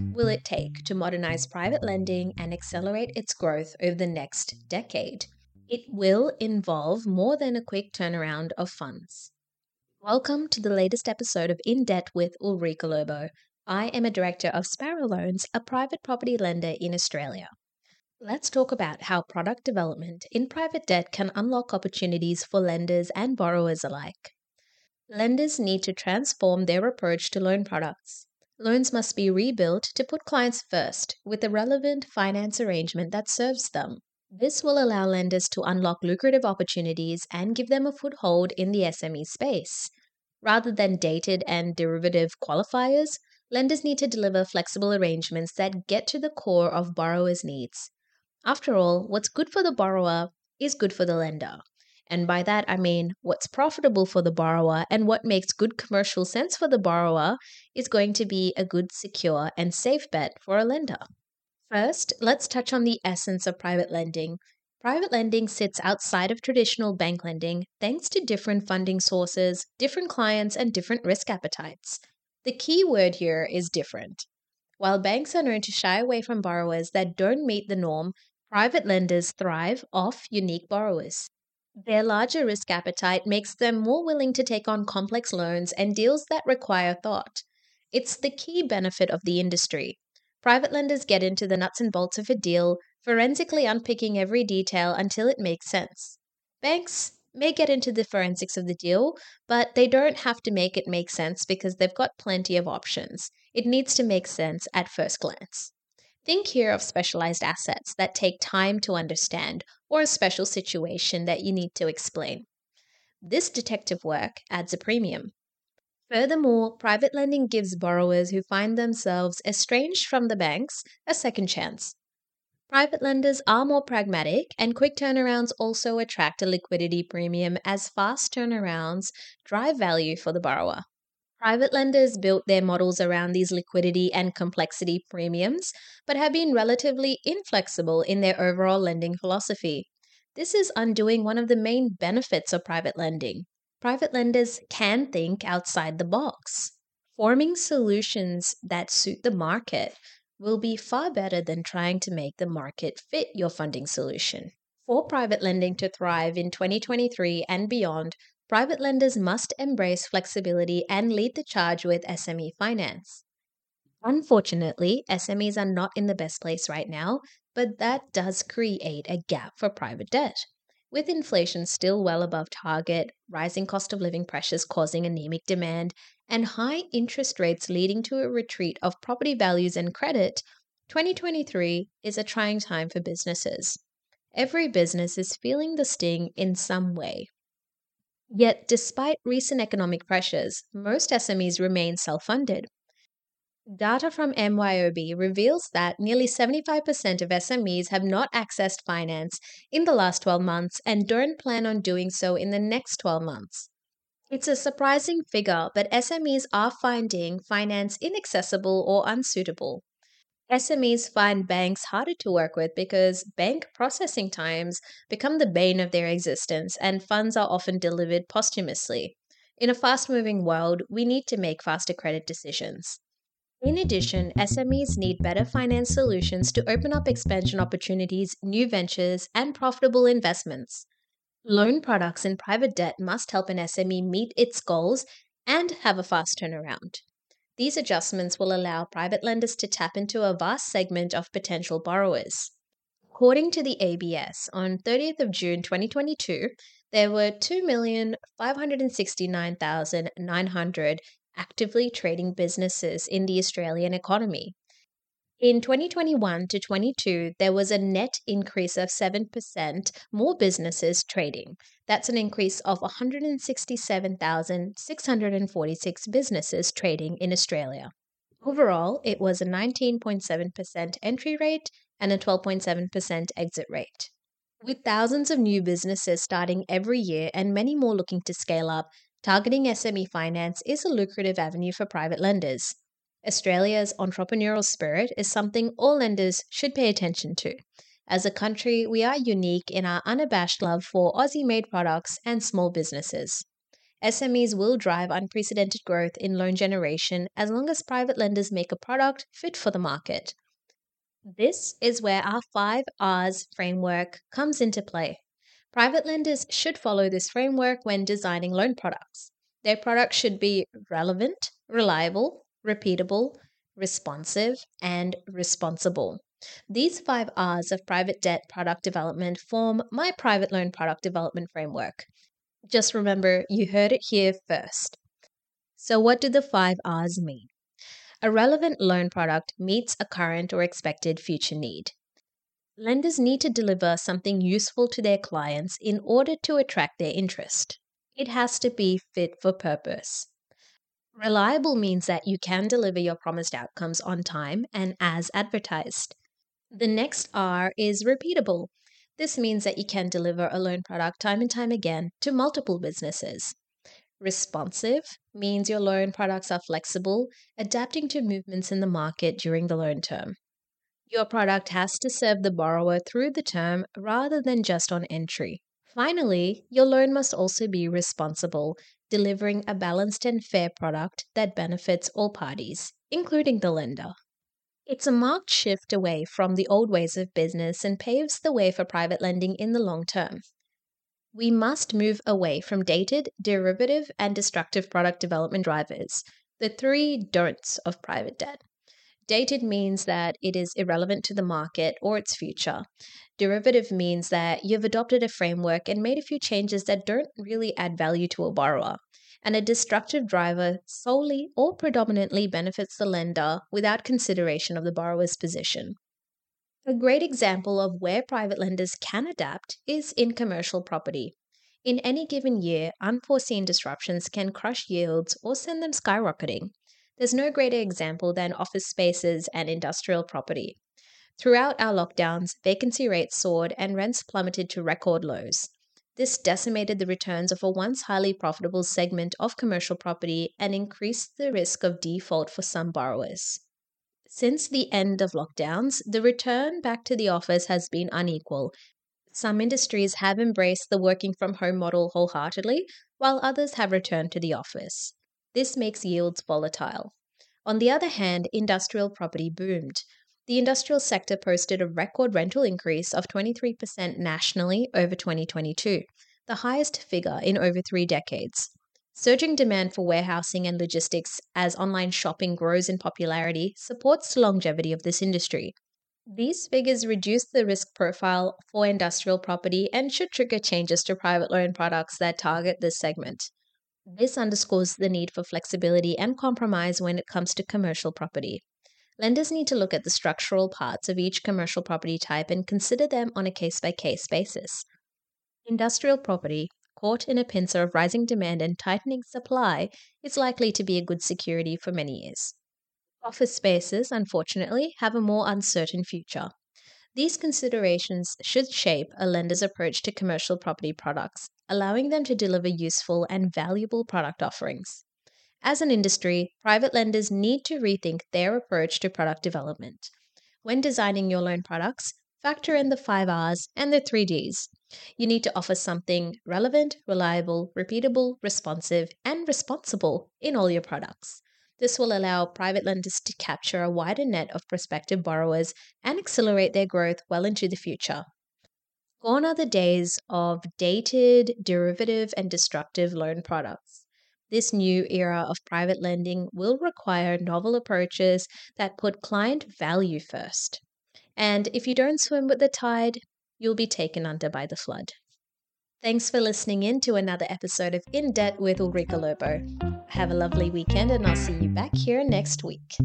will it take to modernize private lending and accelerate its growth over the next decade? It will involve more than a quick turnaround of funds. Welcome to the latest episode of In Debt with Ulrika Lobo. I am a director of Sparrow Loans, a private property lender in Australia. Let's talk about how product development in private debt can unlock opportunities for lenders and borrowers alike. Lenders need to transform their approach to loan products. Loans must be rebuilt to put clients first with a relevant finance arrangement that serves them. This will allow lenders to unlock lucrative opportunities and give them a foothold in the SME space. Rather than dated and derivative qualifiers, lenders need to deliver flexible arrangements that get to the core of borrowers' needs. After all, what's good for the borrower is good for the lender. And by that, I mean what's profitable for the borrower and what makes good commercial sense for the borrower is going to be a good, secure, and safe bet for a lender. First, let's touch on the essence of private lending. Private lending sits outside of traditional bank lending thanks to different funding sources, different clients, and different risk appetites. The key word here is different. While banks are known to shy away from borrowers that don't meet the norm, Private lenders thrive off unique borrowers. Their larger risk appetite makes them more willing to take on complex loans and deals that require thought. It's the key benefit of the industry. Private lenders get into the nuts and bolts of a deal, forensically unpicking every detail until it makes sense. Banks may get into the forensics of the deal, but they don't have to make it make sense because they've got plenty of options. It needs to make sense at first glance. Think here of specialized assets that take time to understand or a special situation that you need to explain. This detective work adds a premium. Furthermore, private lending gives borrowers who find themselves estranged from the banks a second chance. Private lenders are more pragmatic, and quick turnarounds also attract a liquidity premium as fast turnarounds drive value for the borrower. Private lenders built their models around these liquidity and complexity premiums, but have been relatively inflexible in their overall lending philosophy. This is undoing one of the main benefits of private lending. Private lenders can think outside the box. Forming solutions that suit the market will be far better than trying to make the market fit your funding solution. For private lending to thrive in 2023 and beyond, private lenders must embrace flexibility and lead the charge with SME finance. Unfortunately, SMEs are not in the best place right now, but that does create a gap for private debt. With inflation still well above target, rising cost of living pressures causing anemic demand, and high interest rates leading to a retreat of property values and credit, 2023 is a trying time for businesses. Every business is feeling the sting in some way. Yet, despite recent economic pressures, most SMEs remain self funded. Data from MYOB reveals that nearly 75% of SMEs have not accessed finance in the last 12 months and don't plan on doing so in the next 12 months. It's a surprising figure, but SMEs are finding finance inaccessible or unsuitable. SMEs find banks harder to work with because bank processing times become the bane of their existence and funds are often delivered posthumously. In a fast moving world, we need to make faster credit decisions. In addition, SMEs need better finance solutions to open up expansion opportunities, new ventures, and profitable investments. Loan products and private debt must help an SME meet its goals and have a fast turnaround. These adjustments will allow private lenders to tap into a vast segment of potential borrowers. According to the ABS, on 30th of June 2022, there were 2,569,900 actively trading businesses in the Australian economy. In 2021 to 22, there was a net increase of 7% more businesses trading. That's an increase of 167,646 businesses trading in Australia. Overall, it was a 19.7% entry rate and a 12.7% exit rate. With thousands of new businesses starting every year and many more looking to scale up, targeting SME finance is a lucrative avenue for private lenders. Australia's entrepreneurial spirit is something all lenders should pay attention to. As a country, we are unique in our unabashed love for Aussie made products and small businesses. SMEs will drive unprecedented growth in loan generation as long as private lenders make a product fit for the market. This is where our 5 R's framework comes into play. Private lenders should follow this framework when designing loan products. Their product should be relevant, reliable, repeatable, responsive, and responsible. These five R's of private debt product development form my private loan product development framework. Just remember, you heard it here first. So, what do the five R's mean? A relevant loan product meets a current or expected future need. Lenders need to deliver something useful to their clients in order to attract their interest. It has to be fit for purpose. Reliable means that you can deliver your promised outcomes on time and as advertised. The next R is repeatable. This means that you can deliver a loan product time and time again to multiple businesses. Responsive means your loan products are flexible, adapting to movements in the market during the loan term. Your product has to serve the borrower through the term rather than just on entry. Finally, your loan must also be responsible, delivering a balanced and fair product that benefits all parties, including the lender. It's a marked shift away from the old ways of business and paves the way for private lending in the long term. We must move away from dated, derivative, and destructive product development drivers, the three don'ts of private debt. Dated means that it is irrelevant to the market or its future. Derivative means that you've adopted a framework and made a few changes that don't really add value to a borrower and a destructive driver solely or predominantly benefits the lender without consideration of the borrower's position. A great example of where private lenders can adapt is in commercial property. In any given year, unforeseen disruptions can crush yields or send them skyrocketing. There's no greater example than office spaces and industrial property. Throughout our lockdowns, vacancy rates soared and rents plummeted to record lows. This decimated the returns of a once highly profitable segment of commercial property and increased the risk of default for some borrowers. Since the end of lockdowns, the return back to the office has been unequal. Some industries have embraced the working from home model wholeheartedly, while others have returned to the office. This makes yields volatile. On the other hand, industrial property boomed. The industrial sector posted a record rental increase of 23% nationally over 2022, the highest figure in over three decades. Surging demand for warehousing and logistics as online shopping grows in popularity supports the longevity of this industry. These figures reduce the risk profile for industrial property and should trigger changes to private loan products that target this segment. This underscores the need for flexibility and compromise when it comes to commercial property. Lenders need to look at the structural parts of each commercial property type and consider them on a case by case basis. Industrial property, caught in a pincer of rising demand and tightening supply, is likely to be a good security for many years. Office spaces, unfortunately, have a more uncertain future. These considerations should shape a lender's approach to commercial property products, allowing them to deliver useful and valuable product offerings. As an industry, private lenders need to rethink their approach to product development. When designing your loan products, factor in the 5 R's and the 3 Ds. You need to offer something relevant, reliable, repeatable, responsive, and responsible in all your products. This will allow private lenders to capture a wider net of prospective borrowers and accelerate their growth well into the future. Gone are the days of dated, derivative, and destructive loan products. This new era of private lending will require novel approaches that put client value first. And if you don't swim with the tide, you'll be taken under by the flood. Thanks for listening in to another episode of In Debt with Ulrika Lobo. Have a lovely weekend, and I'll see you back here next week.